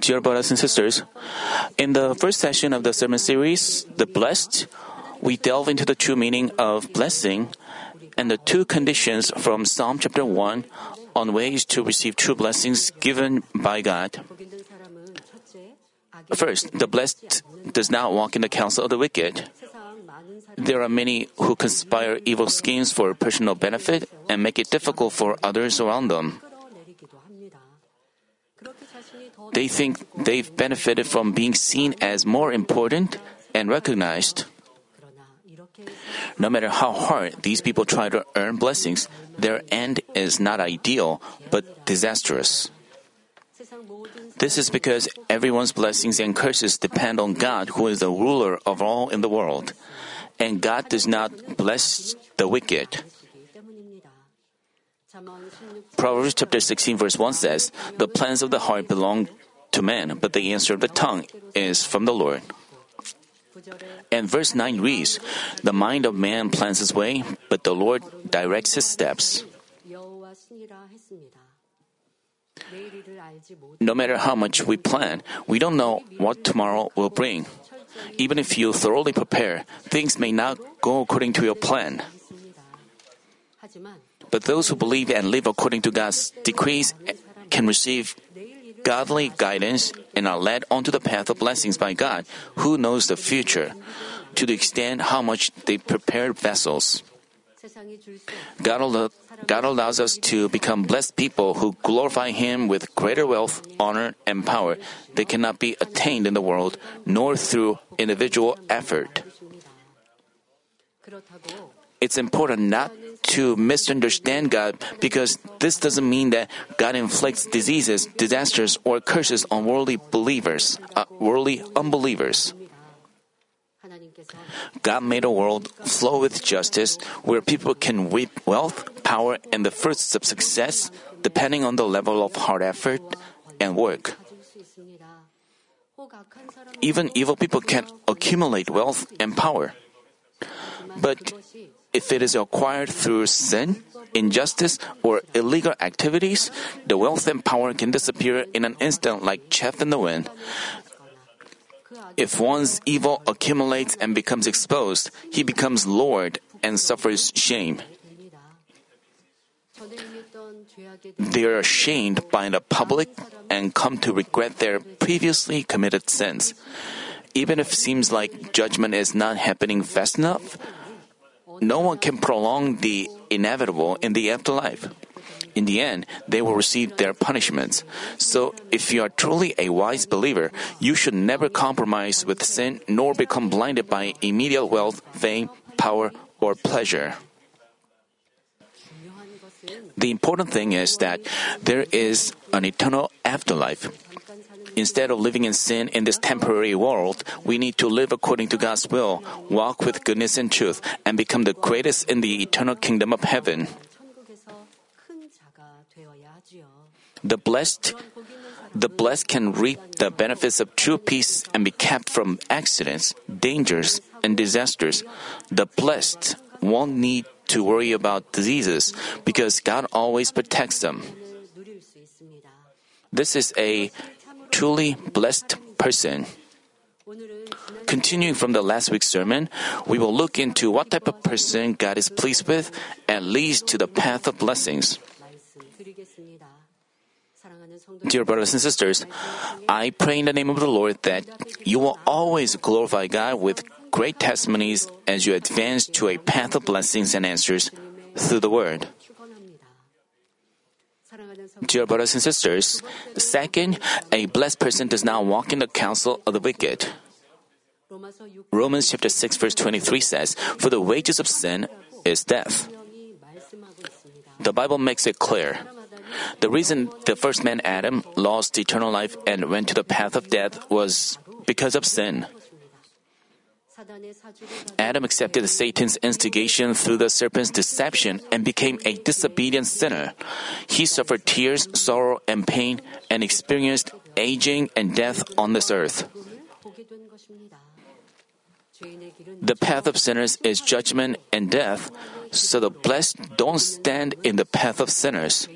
Dear brothers and sisters, in the first session of the sermon series, The Blessed, we delve into the true meaning of blessing and the two conditions from Psalm chapter 1 on ways to receive true blessings given by God. First, the blessed does not walk in the counsel of the wicked. There are many who conspire evil schemes for personal benefit and make it difficult for others around them. They think they've benefited from being seen as more important and recognized. No matter how hard these people try to earn blessings, their end is not ideal, but disastrous. This is because everyone's blessings and curses depend on God, who is the ruler of all in the world. And God does not bless the wicked. Proverbs chapter 16 verse 1 says, The plans of the heart belong to man, but the answer of the tongue is from the Lord. And verse 9 reads, The mind of man plans his way, but the Lord directs his steps. No matter how much we plan, we don't know what tomorrow will bring. Even if you thoroughly prepare, things may not go according to your plan. But those who believe and live according to God's decrees can receive godly guidance and are led onto the path of blessings by God, who knows the future, to the extent how much they prepare vessels. God, al- God allows us to become blessed people who glorify Him with greater wealth, honor, and power that cannot be attained in the world, nor through individual effort. It's important not to misunderstand God because this doesn't mean that God inflicts diseases, disasters, or curses on worldly believers, uh, worldly unbelievers. God made a world flow with justice where people can reap wealth, power, and the fruits of success depending on the level of hard effort and work. Even evil people can accumulate wealth and power. But if it is acquired through sin, injustice, or illegal activities, the wealth and power can disappear in an instant like chaff in the wind. If one's evil accumulates and becomes exposed, he becomes Lord and suffers shame. They are ashamed by the public and come to regret their previously committed sins. Even if it seems like judgment is not happening fast enough, no one can prolong the inevitable in the afterlife. In the end, they will receive their punishments. So, if you are truly a wise believer, you should never compromise with sin nor become blinded by immediate wealth, fame, power, or pleasure. The important thing is that there is an eternal afterlife. Instead of living in sin in this temporary world, we need to live according to God's will, walk with goodness and truth, and become the greatest in the eternal kingdom of heaven. The blessed, the blessed can reap the benefits of true peace and be kept from accidents, dangers, and disasters. The blessed won't need to worry about diseases because God always protects them. This is a truly blessed person. Continuing from the last week's sermon, we will look into what type of person God is pleased with and leads to the path of blessings. Dear brothers and sisters, I pray in the name of the Lord that you will always glorify God with great testimonies as you advance to a path of blessings and answers through the Word. Dear brothers and sisters, second, a blessed person does not walk in the counsel of the wicked. Romans chapter 6 verse 23 says, For the wages of sin is death. The Bible makes it clear. The reason the first man Adam lost eternal life and went to the path of death was because of sin. Adam accepted Satan's instigation through the serpent's deception and became a disobedient sinner. He suffered tears, sorrow, and pain and experienced aging and death on this earth. The path of sinners is judgment and death, so the blessed don't stand in the path of sinners.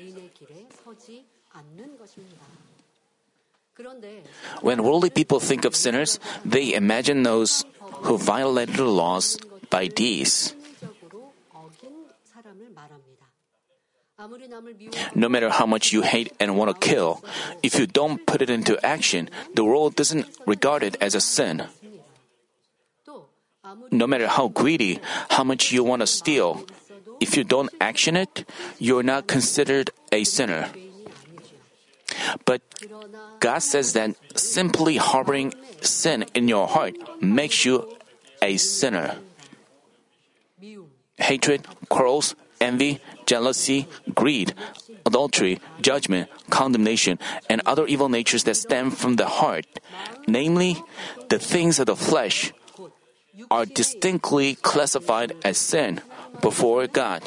When worldly people think of sinners, they imagine those who violated the laws by deeds. No matter how much you hate and want to kill, if you don't put it into action, the world doesn't regard it as a sin. No matter how greedy, how much you want to steal, if you don't action it, you're not considered a sinner. But God says that simply harboring sin in your heart makes you a sinner. Hatred, quarrels, envy, jealousy, greed, adultery, judgment, condemnation, and other evil natures that stem from the heart, namely the things of the flesh, are distinctly classified as sin before God.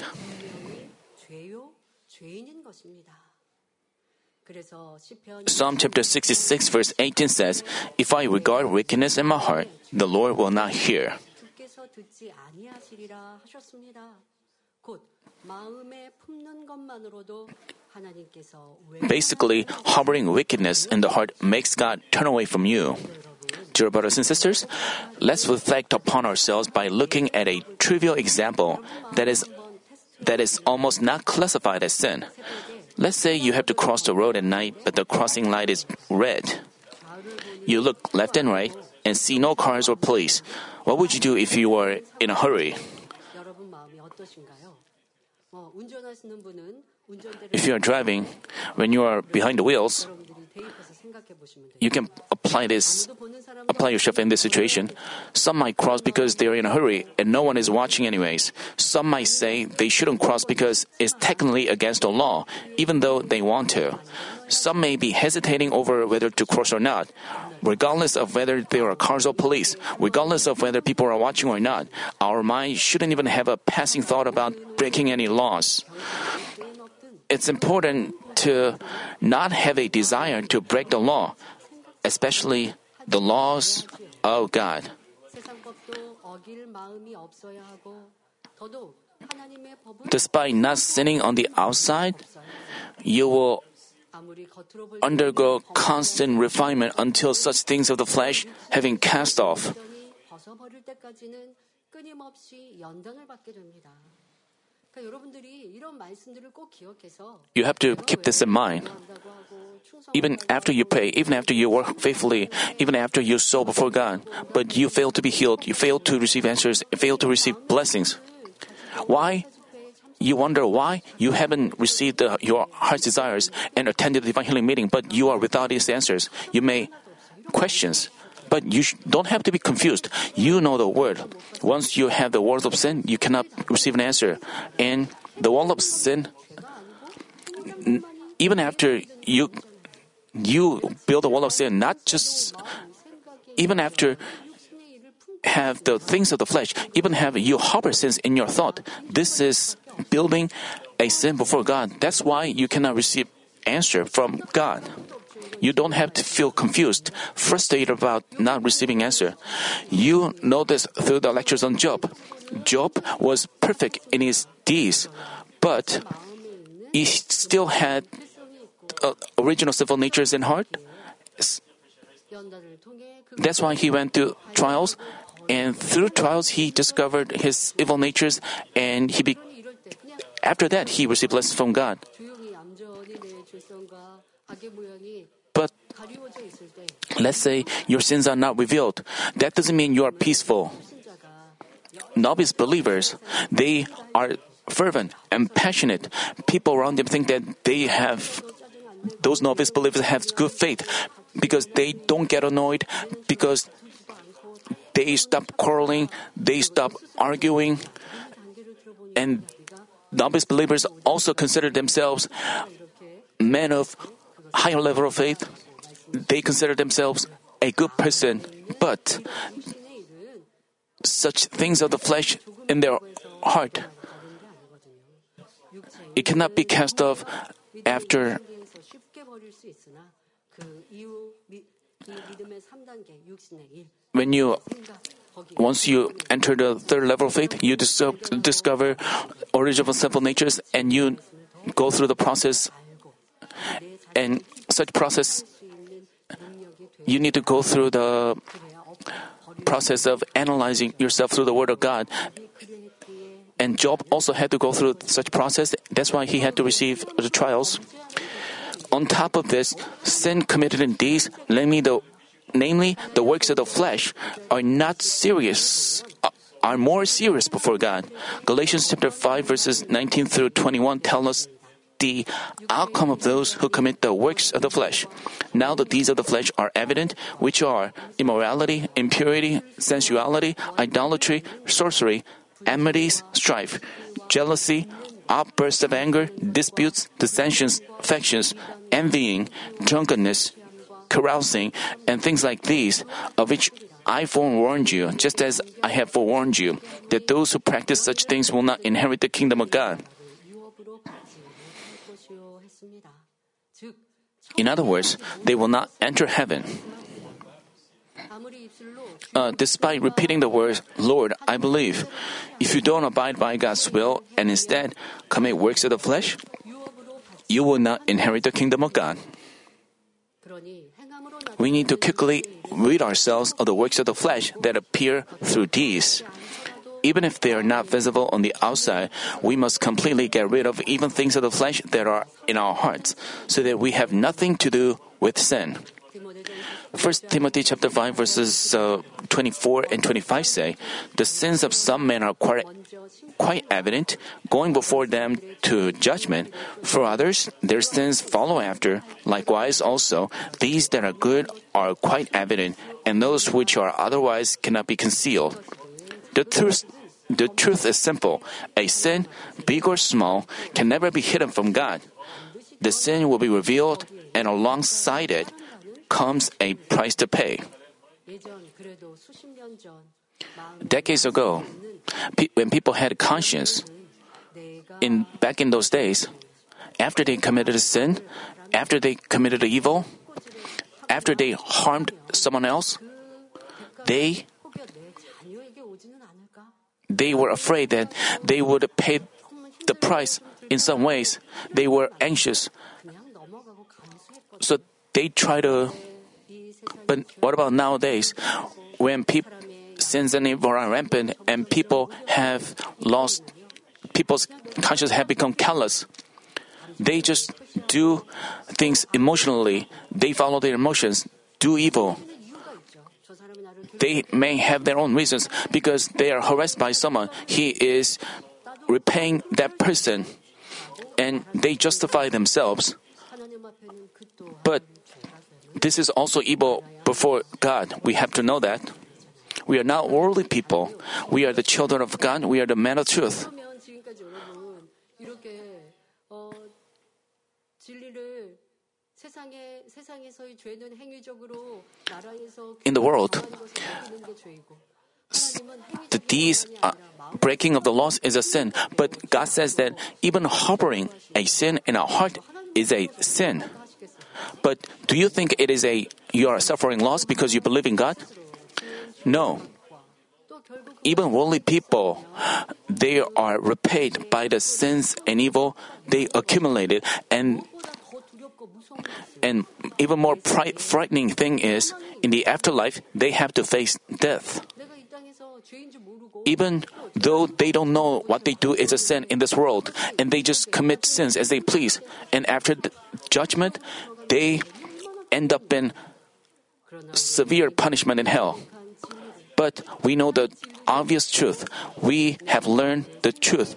Psalm chapter 66 verse 18 says, If I regard wickedness in my heart, the Lord will not hear. Basically, harboring wickedness in the heart makes God turn away from you. Dear brothers and sisters, let's reflect upon ourselves by looking at a trivial example that is that is almost not classified as sin. Let's say you have to cross the road at night, but the crossing light is red. You look left and right and see no cars or police. What would you do if you were in a hurry? If you are driving, when you are behind the wheels, you can apply this, apply yourself in this situation. Some might cross because they are in a hurry and no one is watching anyways. Some might say they shouldn't cross because it's technically against the law, even though they want to. Some may be hesitating over whether to cross or not. Regardless of whether there are cars or police, regardless of whether people are watching or not, our mind shouldn't even have a passing thought about breaking any laws. It's important to not have a desire to break the law, especially the laws of God. Despite not sinning on the outside, you will undergo constant refinement until such things of the flesh have been cast off. You have to keep this in mind. Even after you pray, even after you work faithfully, even after you sow before God, but you fail to be healed, you fail to receive answers, fail to receive blessings. Why? You wonder why you haven't received uh, your heart's desires and attended the divine healing meeting, but you are without these answers. You may questions, but you don't have to be confused. You know the word. Once you have the word of sin, you cannot receive an answer. And the wall of sin, even after you you build a wall of sin, not just even after have the things of the flesh, even have you harbor sins in your thought. This is building a sin before God. That's why you cannot receive answer from God. You don't have to feel confused, frustrated about not receiving answer. You know this through the lectures on Job. Job was perfect in his deeds, but he still had uh, original sinful natures in heart. That's why he went through trials, and through trials he discovered his evil natures, and he after that he received blessings from God. But let's say your sins are not revealed. That doesn't mean you are peaceful. Novice believers, they are fervent and passionate. People around them think that they have, those novice believers have good faith because they don't get annoyed, because they stop quarreling, they stop arguing, and novice believers also consider themselves men of higher level of faith, they consider themselves a good person, but such things of the flesh in their heart, it cannot be cast off after when you once you enter the third level of faith, you dis- discover original sinful natures and you go through the process and such process you need to go through the process of analyzing yourself through the Word of God. And Job also had to go through such process. That's why he had to receive the trials. On top of this, sin committed in these, me the, namely the works of the flesh, are not serious, uh, are more serious before God. Galatians chapter 5 verses 19 through 21 tell us the outcome of those who commit the works of the flesh. Now the deeds of the flesh are evident, which are immorality, impurity, sensuality, idolatry, sorcery, enmities, strife, jealousy, outbursts of anger, disputes, dissensions, factions, envying, drunkenness, carousing, and things like these, of which I forewarned you, just as I have forewarned you, that those who practice such things will not inherit the kingdom of God. In other words, they will not enter heaven. Uh, despite repeating the words, Lord, I believe, if you don't abide by God's will and instead commit works of the flesh, you will not inherit the kingdom of God. We need to quickly rid ourselves of the works of the flesh that appear through deeds. Even if they are not visible on the outside, we must completely get rid of even things of the flesh that are in our hearts, so that we have nothing to do with sin. 1 Timothy chapter 5 verses uh, 24 and 25 say, The sins of some men are quite, quite evident, going before them to judgment. For others, their sins follow after. Likewise also, these that are good are quite evident, and those which are otherwise cannot be concealed. The truth, the truth is simple. A sin, big or small, can never be hidden from God. The sin will be revealed, and alongside it, comes a price to pay. Decades ago, when people had conscience, in back in those days, after they committed a sin, after they committed an evil, after they harmed someone else, they they were afraid that they would pay the price in some ways. They were anxious. So they try to. But what about nowadays, when people sins and evil are rampant and people have lost, people's conscience have become callous. They just do things emotionally. They follow their emotions, do evil. They may have their own reasons because they are harassed by someone. He is repaying that person and they justify themselves. But this is also evil before God. We have to know that. We are not worldly people. We are the children of God. We are the men of truth. In the world, the deeds uh, breaking of the laws is a sin, but God says that even harboring a sin in our heart is a sin. But do you think it is a you are suffering loss because you believe in God? No. Even worldly people, they are repaid by the sins and evil they accumulated, and and even more frightening thing is, in the afterlife, they have to face death. Even though they don't know what they do is a sin in this world, and they just commit sins as they please, and after the judgment, they end up in severe punishment in hell. But we know the obvious truth. We have learned the truth,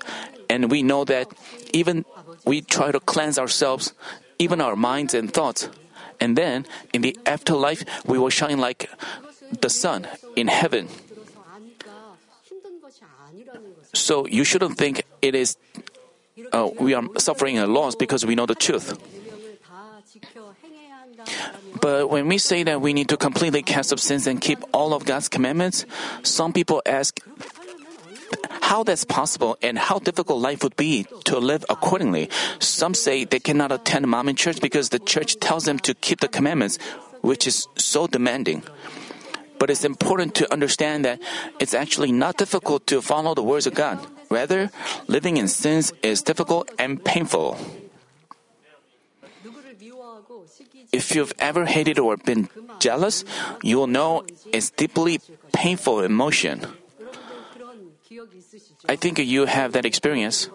and we know that even we try to cleanse ourselves, even our minds and thoughts, and then in the afterlife we will shine like the sun in heaven. So you shouldn't think it is uh, we are suffering a loss because we know the truth. But when we say that we need to completely cast off sins and keep all of God's commandments, some people ask how that's possible and how difficult life would be to live accordingly. Some say they cannot attend Manmin church because the church tells them to keep the commandments, which is so demanding. But it's important to understand that it's actually not difficult to follow the words of God. Rather, living in sins is difficult and painful. If you've ever hated or been jealous, you will know it's deeply painful emotion. I think you have that experience.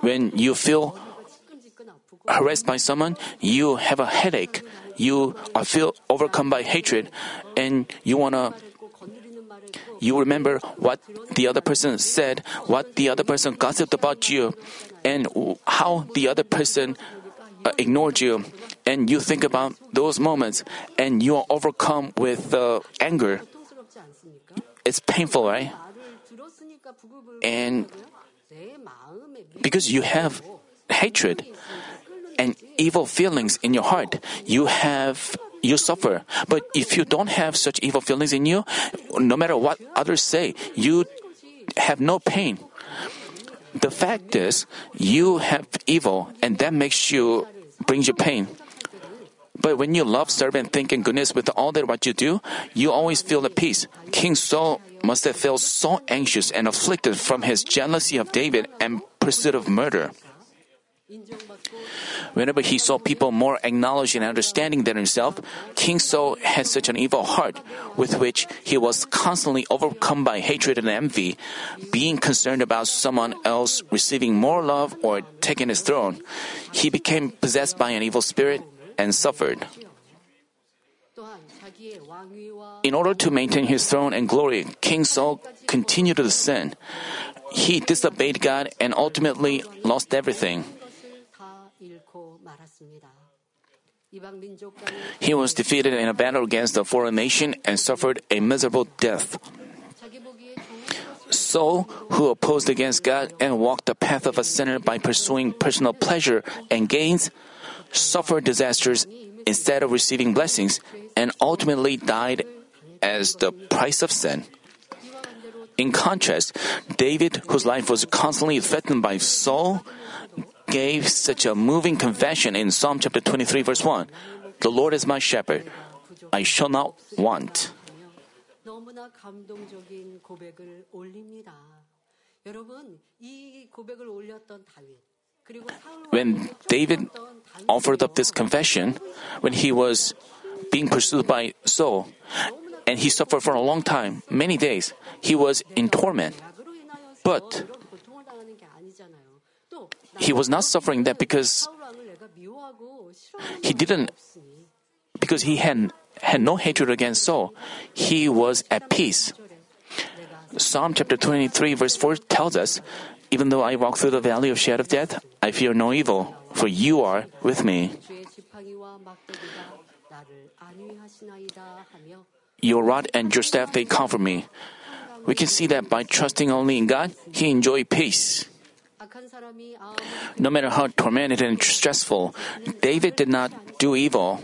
When you feel harassed by someone, you have a headache, you feel overcome by hatred, and you wanna you remember what the other person said, what the other person gossiped about you, and how the other person ignored you, and you think about those moments, and you are overcome with uh, anger. It's painful, right? And because you have hatred and evil feelings in your heart, you have you suffer. But if you don't have such evil feelings in you, no matter what others say, you have no pain. The fact is, you have evil, and that makes you brings you pain. But when you love, serve, and think in goodness with all that what you do, you always feel the peace. King Saul must have felt so anxious and afflicted from his jealousy of David and pursuit of murder. Whenever he saw people more acknowledging and understanding than himself, King Saul had such an evil heart, with which he was constantly overcome by hatred and envy, being concerned about someone else receiving more love or taking his throne. He became possessed by an evil spirit and suffered. In order to maintain his throne and glory, King Saul continued to sin. He disobeyed God and ultimately lost everything. He was defeated in a battle against a foreign nation and suffered a miserable death. Saul, who opposed against God and walked the path of a sinner by pursuing personal pleasure and gains, suffered disasters instead of receiving blessings and ultimately died as the price of sin. In contrast, David, whose life was constantly threatened by Saul, gave such a moving confession in Psalm chapter 23, verse 1 The Lord is my shepherd, I shall not want. When David offered up this confession, when he was being pursued by Saul, and he suffered for a long time, many days, he was in torment. But he was not suffering that because he didn't, because he had, had no hatred against Saul. He was at peace. Psalm chapter 23 verse 4 tells us, Even though I walk through the valley of shadow of death, I fear no evil, for you are with me. Your rod and your staff, they comfort me. We can see that by trusting only in God, he enjoyed peace. No matter how tormented and stressful, David did not do evil.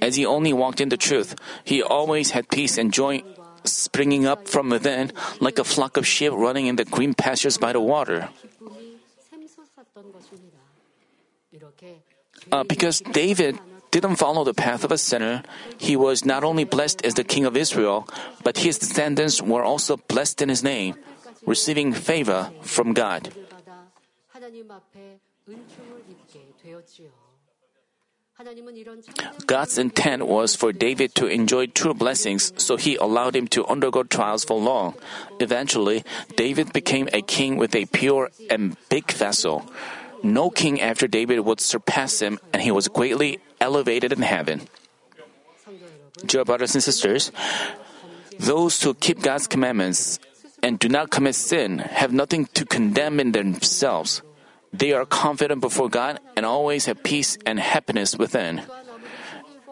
As he only walked in the truth, he always had peace and joy springing up from within like a flock of sheep running in the green pastures by the water. Uh, because David didn't follow the path of a sinner, he was not only blessed as the king of Israel, but his descendants were also blessed in his name, receiving favor from God. God's intent was for David to enjoy true blessings, so he allowed him to undergo trials for long. Eventually, David became a king with a pure and big vessel. No king after David would surpass him, and he was greatly elevated in heaven. Dear brothers and sisters, those who keep God's commandments and do not commit sin have nothing to condemn in themselves. They are confident before God and always have peace and happiness within.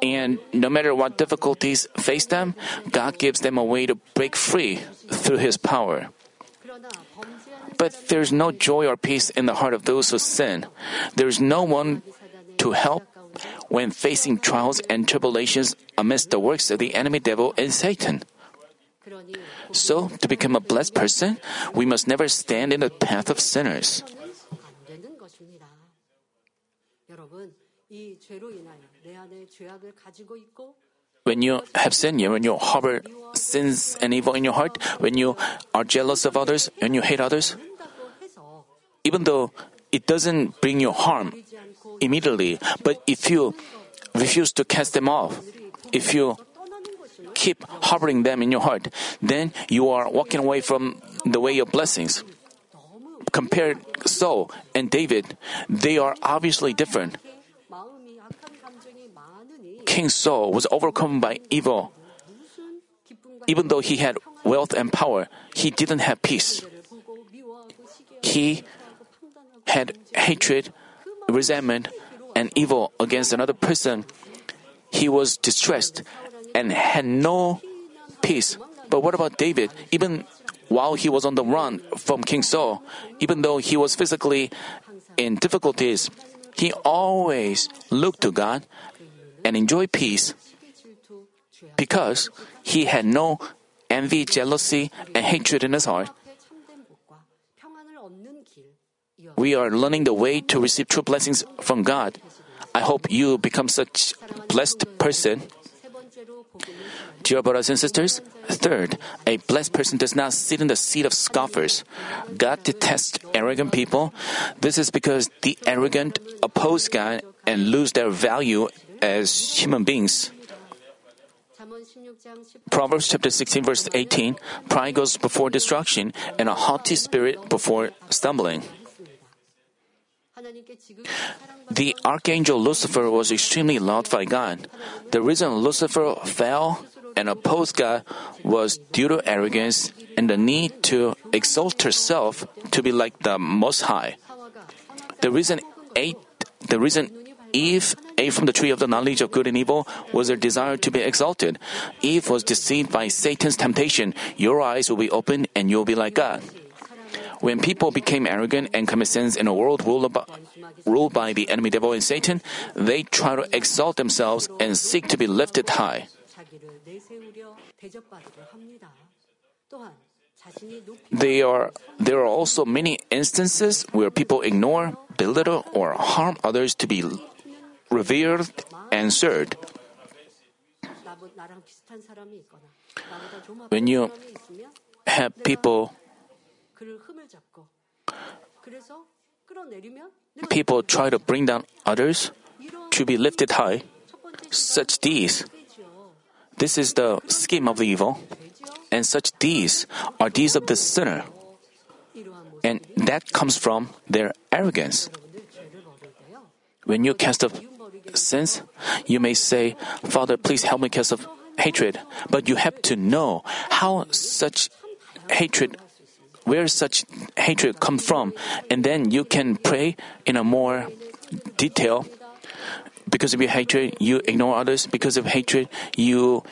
And no matter what difficulties face them, God gives them a way to break free through His power. But there's no joy or peace in the heart of those who sin. There's no one to help when facing trials and tribulations amidst the works of the enemy devil and Satan. So, to become a blessed person, we must never stand in the path of sinners. When you have sin, when you harbor sins and evil in your heart, when you are jealous of others, when you hate others, even though it doesn't bring you harm, immediately. But if you refuse to cast them off, if you keep harboring them in your heart, then you are walking away from the way of blessings. Compared Saul and David, they are obviously different. King Saul was overcome by evil. Even though he had wealth and power, he didn't have peace. He had hatred, resentment, and evil against another person. He was distressed and had no peace. But what about David? Even while he was on the run from King Saul, even though he was physically in difficulties, he always looked to God and enjoy peace because he had no envy, jealousy, and hatred in his heart. We are learning the way to receive true blessings from God. I hope you become such blessed person. Dear brothers and sisters, third, a blessed person does not sit in the seat of scoffers. God detests arrogant people. This is because the arrogant oppose God and lose their value as human beings. Proverbs chapter 16 verse 18, pride goes before destruction and a haughty spirit before stumbling. The archangel Lucifer was extremely loved by God. The reason Lucifer fell and opposed God was due to arrogance and the need to exalt herself to be like the Most High. The reason ate, the reason Eve ate from the tree of the knowledge of good and evil was her desire to be exalted. Eve was deceived by Satan's temptation. Your eyes will be opened and you'll be like God. When people became arrogant and commit sins in a world ruled by, ruled by the enemy devil and Satan, they try to exalt themselves and seek to be lifted high. There are, there are also many instances where people ignore, belittle, or harm others to be revered and served. When you have people people try to bring down others to be lifted high, such deeds. This is the scheme of the evil, and such deeds are deeds of the sinner. And that comes from their arrogance. When you cast off sins, you may say, Father, please help me cast off hatred. But you have to know how such hatred where such hatred come from, and then you can pray in a more detail. Because of your hatred, you ignore others. Because of hatred, you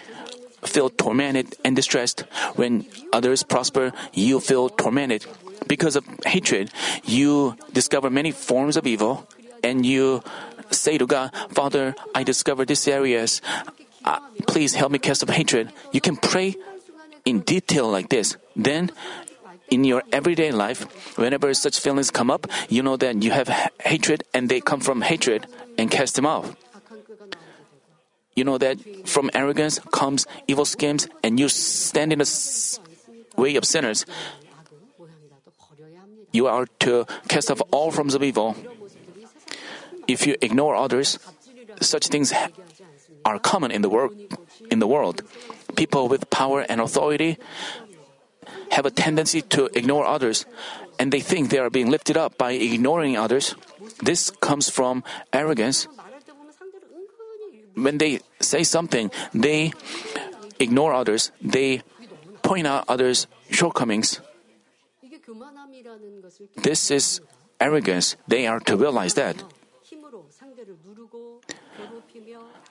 feel tormented and distressed. When others prosper, you feel tormented. Because of hatred, you discover many forms of evil, and you say to God, Father, I discovered these areas. Uh, please help me cast off hatred. You can pray in detail like this. Then in your everyday life, whenever such feelings come up, you know that you have hatred and they come from hatred and cast them off. You know that from arrogance comes evil schemes and you stand in the way of sinners. You are to cast off all forms of evil. If you ignore others, such things are common in the world. In the world, people with power and authority have a tendency to ignore others, and they think they are being lifted up by ignoring others. This comes from arrogance. When they say something, they ignore others, they point out others' shortcomings. This is arrogance. They are to realize that.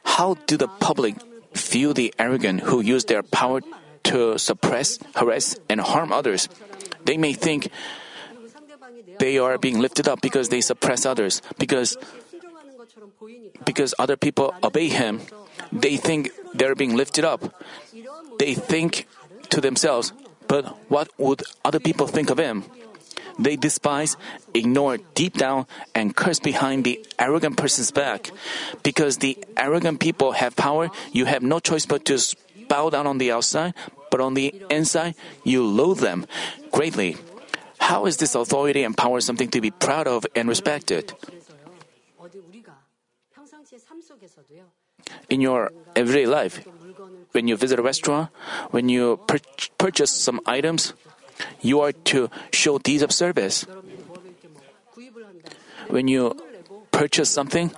How do the public view the arrogant who use their power to suppress, harass, and harm others. They may think they are being lifted up because they suppress others, because because other people obey him. They think they're being lifted up. They think to themselves, but what would other people think of him? They despise, ignore deep down, and curse behind the arrogant person's back. Because the arrogant people have power, you have no choice but to bow down on the outside, but on the inside, you loathe them greatly. How is this authority and power something to be proud of and respected? In your everyday life, when you visit a restaurant, when you pur- purchase some items, you are to show deeds of service. When you purchase something,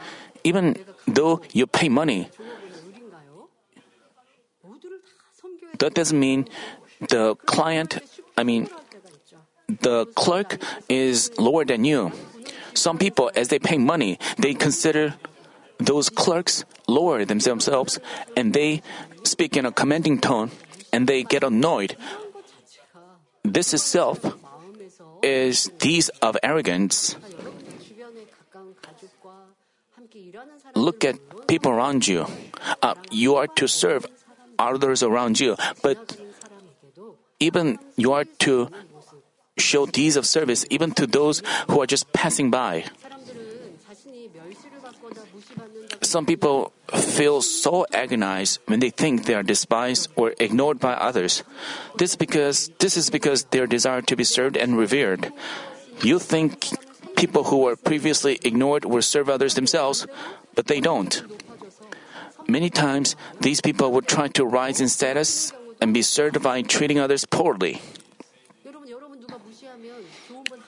even though you pay money, that doesn't mean the client, I mean, the clerk is lower than you. Some people, as they pay money, they consider those clerks lower themselves and they speak in a commanding tone and they get annoyed. This itself is deeds of arrogance. Look at people around you. Uh, you are to serve others around you, but even you are to show deeds of service even to those who are just passing by. Some people feel so agonized when they think they are despised or ignored by others. This because this is because their desire to be served and revered. You think people who were previously ignored will serve others themselves, but they don't. Many times, these people would try to rise in status and be served by treating others poorly.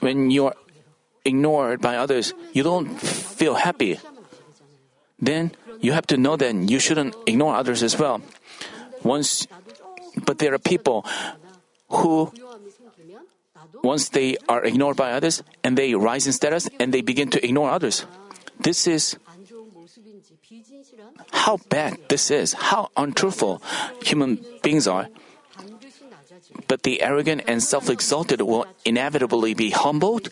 When you are ignored by others, you don't feel happy. Then you have to know that you shouldn't ignore others as well. Once, but there are people who, once they are ignored by others and they rise in status and they begin to ignore others. This is how bad this is, how untruthful human beings are. But the arrogant and self exalted will inevitably be humbled.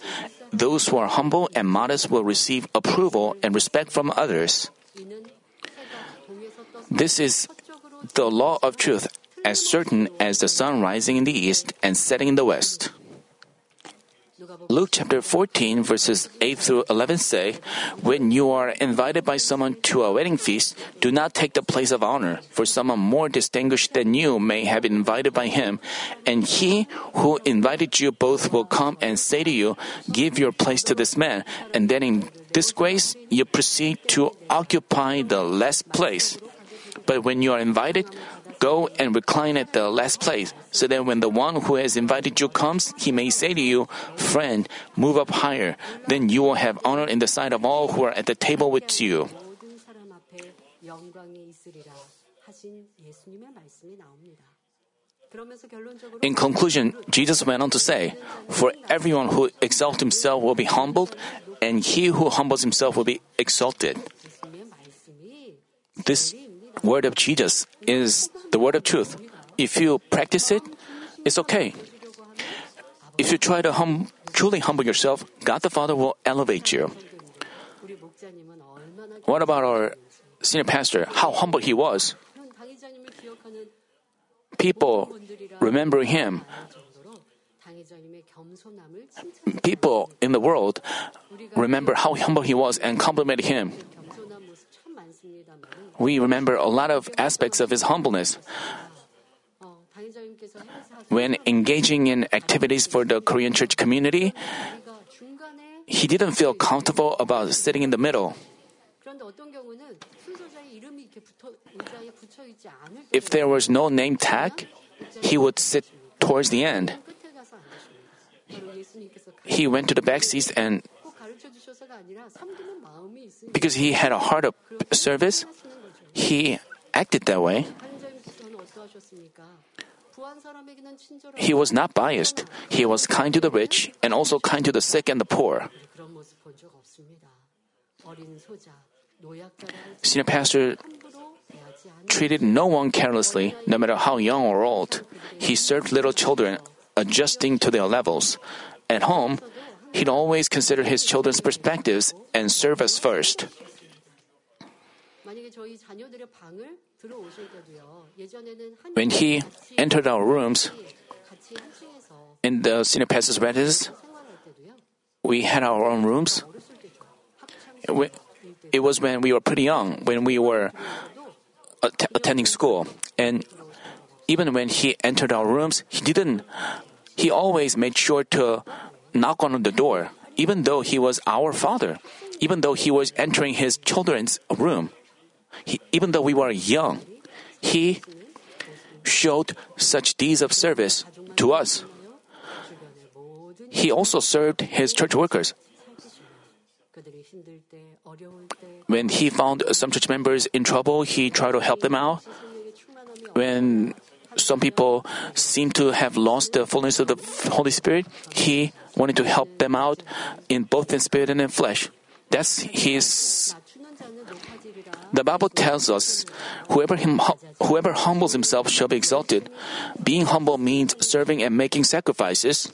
Those who are humble and modest will receive approval and respect from others. This is the law of truth, as certain as the sun rising in the east and setting in the west. Luke chapter 14 verses 8 through 11 say, When you are invited by someone to a wedding feast, do not take the place of honor, for someone more distinguished than you may have been invited by him, and he who invited you both will come and say to you, Give your place to this man, and then in disgrace you proceed to occupy the last place. But when you are invited, Go and recline at the last place, so that when the one who has invited you comes, he may say to you, Friend, move up higher. Then you will have honor in the sight of all who are at the table with you. In conclusion, Jesus went on to say, For everyone who exalts himself will be humbled, and he who humbles himself will be exalted. This word of Jesus is the word of truth. If you practice it, it's okay. If you try to hum, truly humble yourself, God the Father will elevate you. What about our senior pastor? How humble he was. People remember him. People in the world remember how humble he was and complimented him we remember a lot of aspects of his humbleness. When engaging in activities for the Korean church community, he didn't feel comfortable about sitting in the middle. If there was no name tag, he would sit towards the end. He went to the back seats and because he had a heart of service, he acted that way. He was not biased. He was kind to the rich and also kind to the sick and the poor. Senior pastor treated no one carelessly, no matter how young or old. He served little children, adjusting to their levels. At home, he'd always consider his children's perspectives and serve us first. When he entered our rooms, in the senior pastor's residence, we had our own rooms. It was when we were pretty young, when we were att- attending school. And even when he entered our rooms, he didn't, he always made sure to knock on the door, even though he was our father, even though he was entering his children's room. he, even though we were young, He showed such deeds of service to us. He also served His church workers. When He found some church members in trouble, He tried to help them out. When some people seem to have lost the fullness of the Holy Spirit, He wanted to help them out in both in spirit and in flesh. That's His the Bible tells us, whoever, him, whoever humbles himself shall be exalted. Being humble means serving and making sacrifices.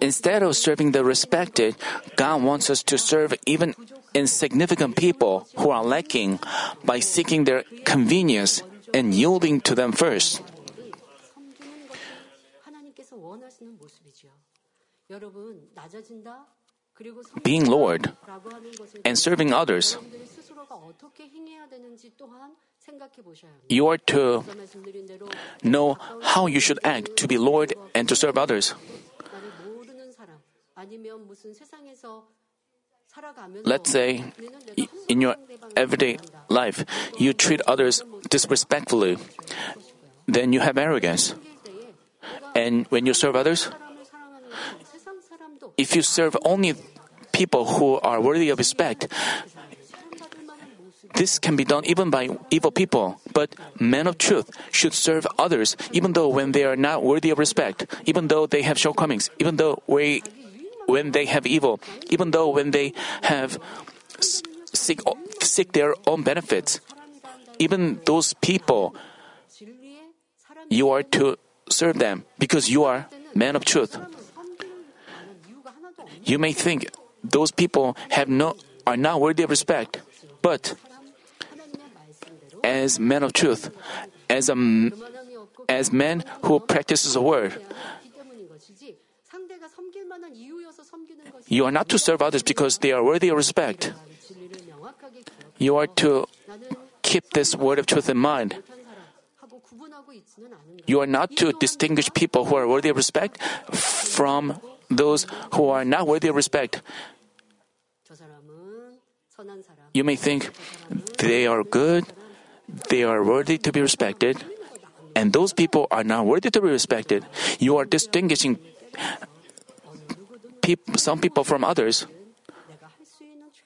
Instead of serving the respected, God wants us to serve even insignificant people who are lacking by seeking their convenience and yielding to them first. Being Lord and serving others. You are to know how you should act to be Lord and to serve others. Let's say in your everyday life you treat others disrespectfully, then you have arrogance. And when you serve others, if you serve only people who are worthy of respect, this can be done even by evil people. But men of truth should serve others even though when they are not worthy of respect, even though they have shortcomings, even though we, when they have evil, even though when they have seek, seek their own benefits, even those people, you are to serve them because you are men of truth. You may think those people have no are not worthy of respect, but as men of truth, as a as men who practices the word, you are not to serve others because they are worthy of respect. You are to keep this word of truth in mind. You are not to distinguish people who are worthy of respect from those who are not worthy of respect. You may think they are good, they are worthy to be respected, and those people are not worthy to be respected. You are distinguishing peop- some people from others.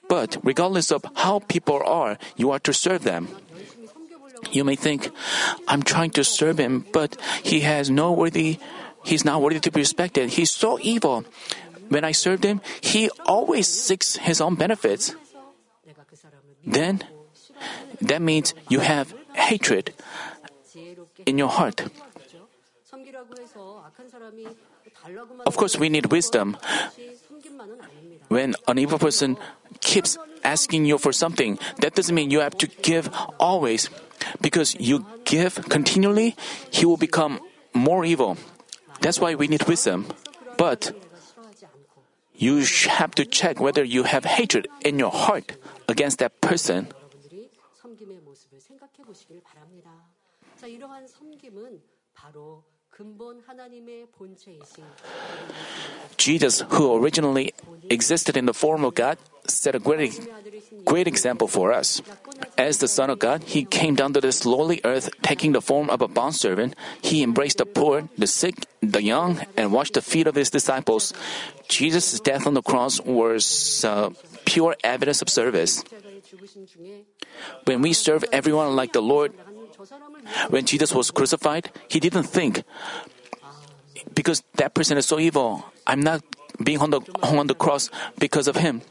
But regardless of how people are, you are to serve them. You may think, I'm trying to serve him, but he has no worthy, he's not worthy to be respected. He's so evil. When I served him, he always seeks his own benefits. Then, that means you have hatred in your heart. Of course, we need wisdom. When an evil person keeps asking you for something, that doesn't mean you have to give always. Because you give continually, he will become more evil. That's why we need wisdom. But you have to check whether you have hatred in your heart against that person. Jesus, who originally existed in the form of God, set a great, great example for us. As the Son of God, he came down to this lowly earth, taking the form of a bondservant. He embraced the poor, the sick, the young, and washed the feet of his disciples. Jesus' death on the cross was uh, pure evidence of service. When we serve everyone like the Lord, when Jesus was crucified, he didn't think, because that person is so evil, I'm not being hung on the cross because of him.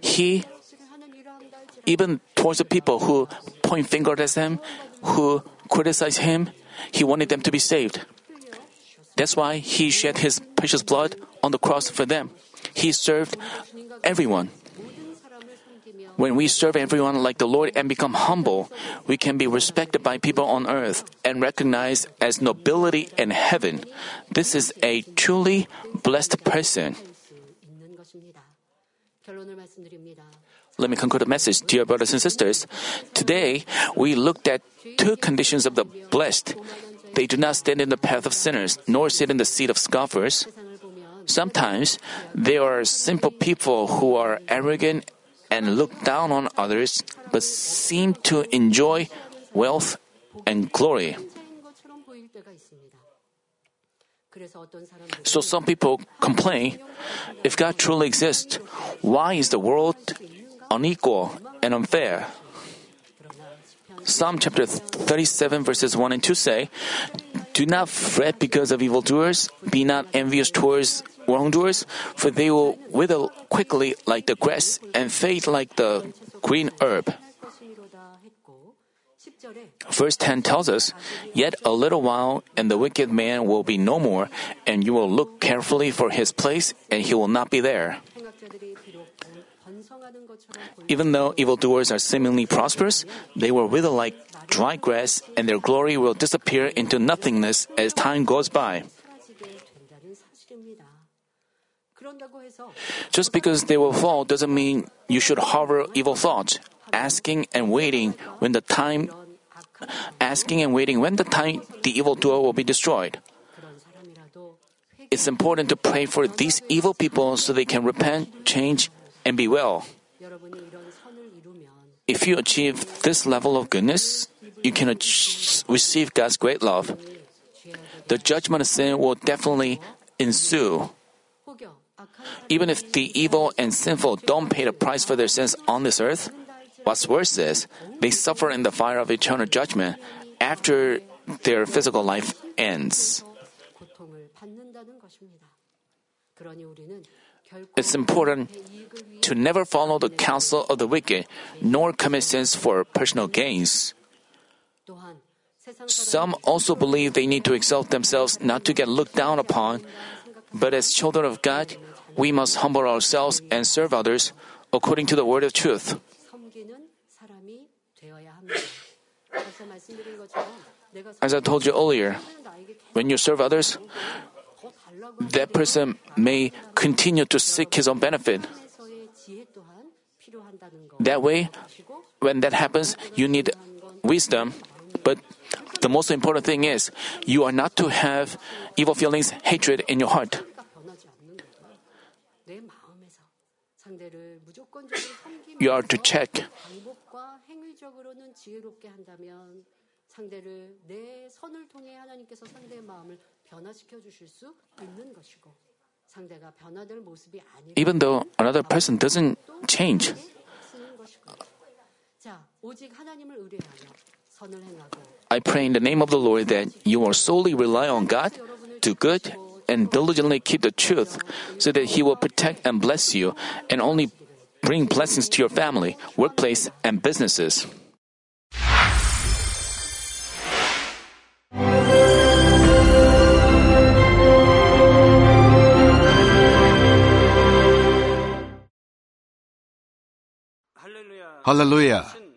He, even towards the people who point fingers at him, who criticize him, he wanted them to be saved. That's why he shed his precious blood on the cross for them. He served everyone. When we serve everyone like the Lord and become humble, we can be respected by people on earth and recognized as nobility in heaven. This is a truly blessed person. Let me conclude the message, dear brothers and sisters. Today, we looked at two conditions of the blessed. They do not stand in the path of sinners, nor sit in the seat of scoffers. Sometimes there are simple people who are arrogant and look down on others. but seem to enjoy wealth and glory. So some people complain if God truly exists, why is the world unequal and unfair? Psalm chapter 37 verses 1 and 2 say, Do not fret because of evildoers, be not envious towards wrongdoers, for they will wither quickly like the grass and fade like the green herb. Verse 10 tells us, Yet a little while, and the wicked man will be no more, and you will look carefully for his place, and he will not be there. Even though evildoers are seemingly prosperous, they will wither like dry grass, and their glory will disappear into nothingness as time goes by. Just because they will fall doesn't mean you should harbor evil thoughts, asking and waiting when the time asking and waiting when the time the evil evildoer will be destroyed. It's important to pray for these evil people so they can repent, change, and be well. If you achieve this level of goodness, you can receive God's great love. The judgment of sin will definitely ensue. Even if the evil and sinful don't pay the price for their sins on this earth, what's worse is they suffer in the fire of eternal judgment after their physical life ends. It's important to never follow the counsel of the wicked, nor commit sins for personal gains. Some also believe they need to exalt themselves not to get looked down upon, but as children of God, we must humble ourselves and serve others according to the word of truth. As I told you earlier, when you serve others, that person may continue to seek his own benefit. That way, when that happens, you need wisdom. But the most important thing is you are not to have evil feelings, hatred in your heart. You are to check. Even though another person doesn't change, I pray in the name of the Lord that you will solely rely on God, do good, and diligently keep the truth, so that He will protect and bless you, and only bring blessings to your family, workplace, and businesses. Hallelujah.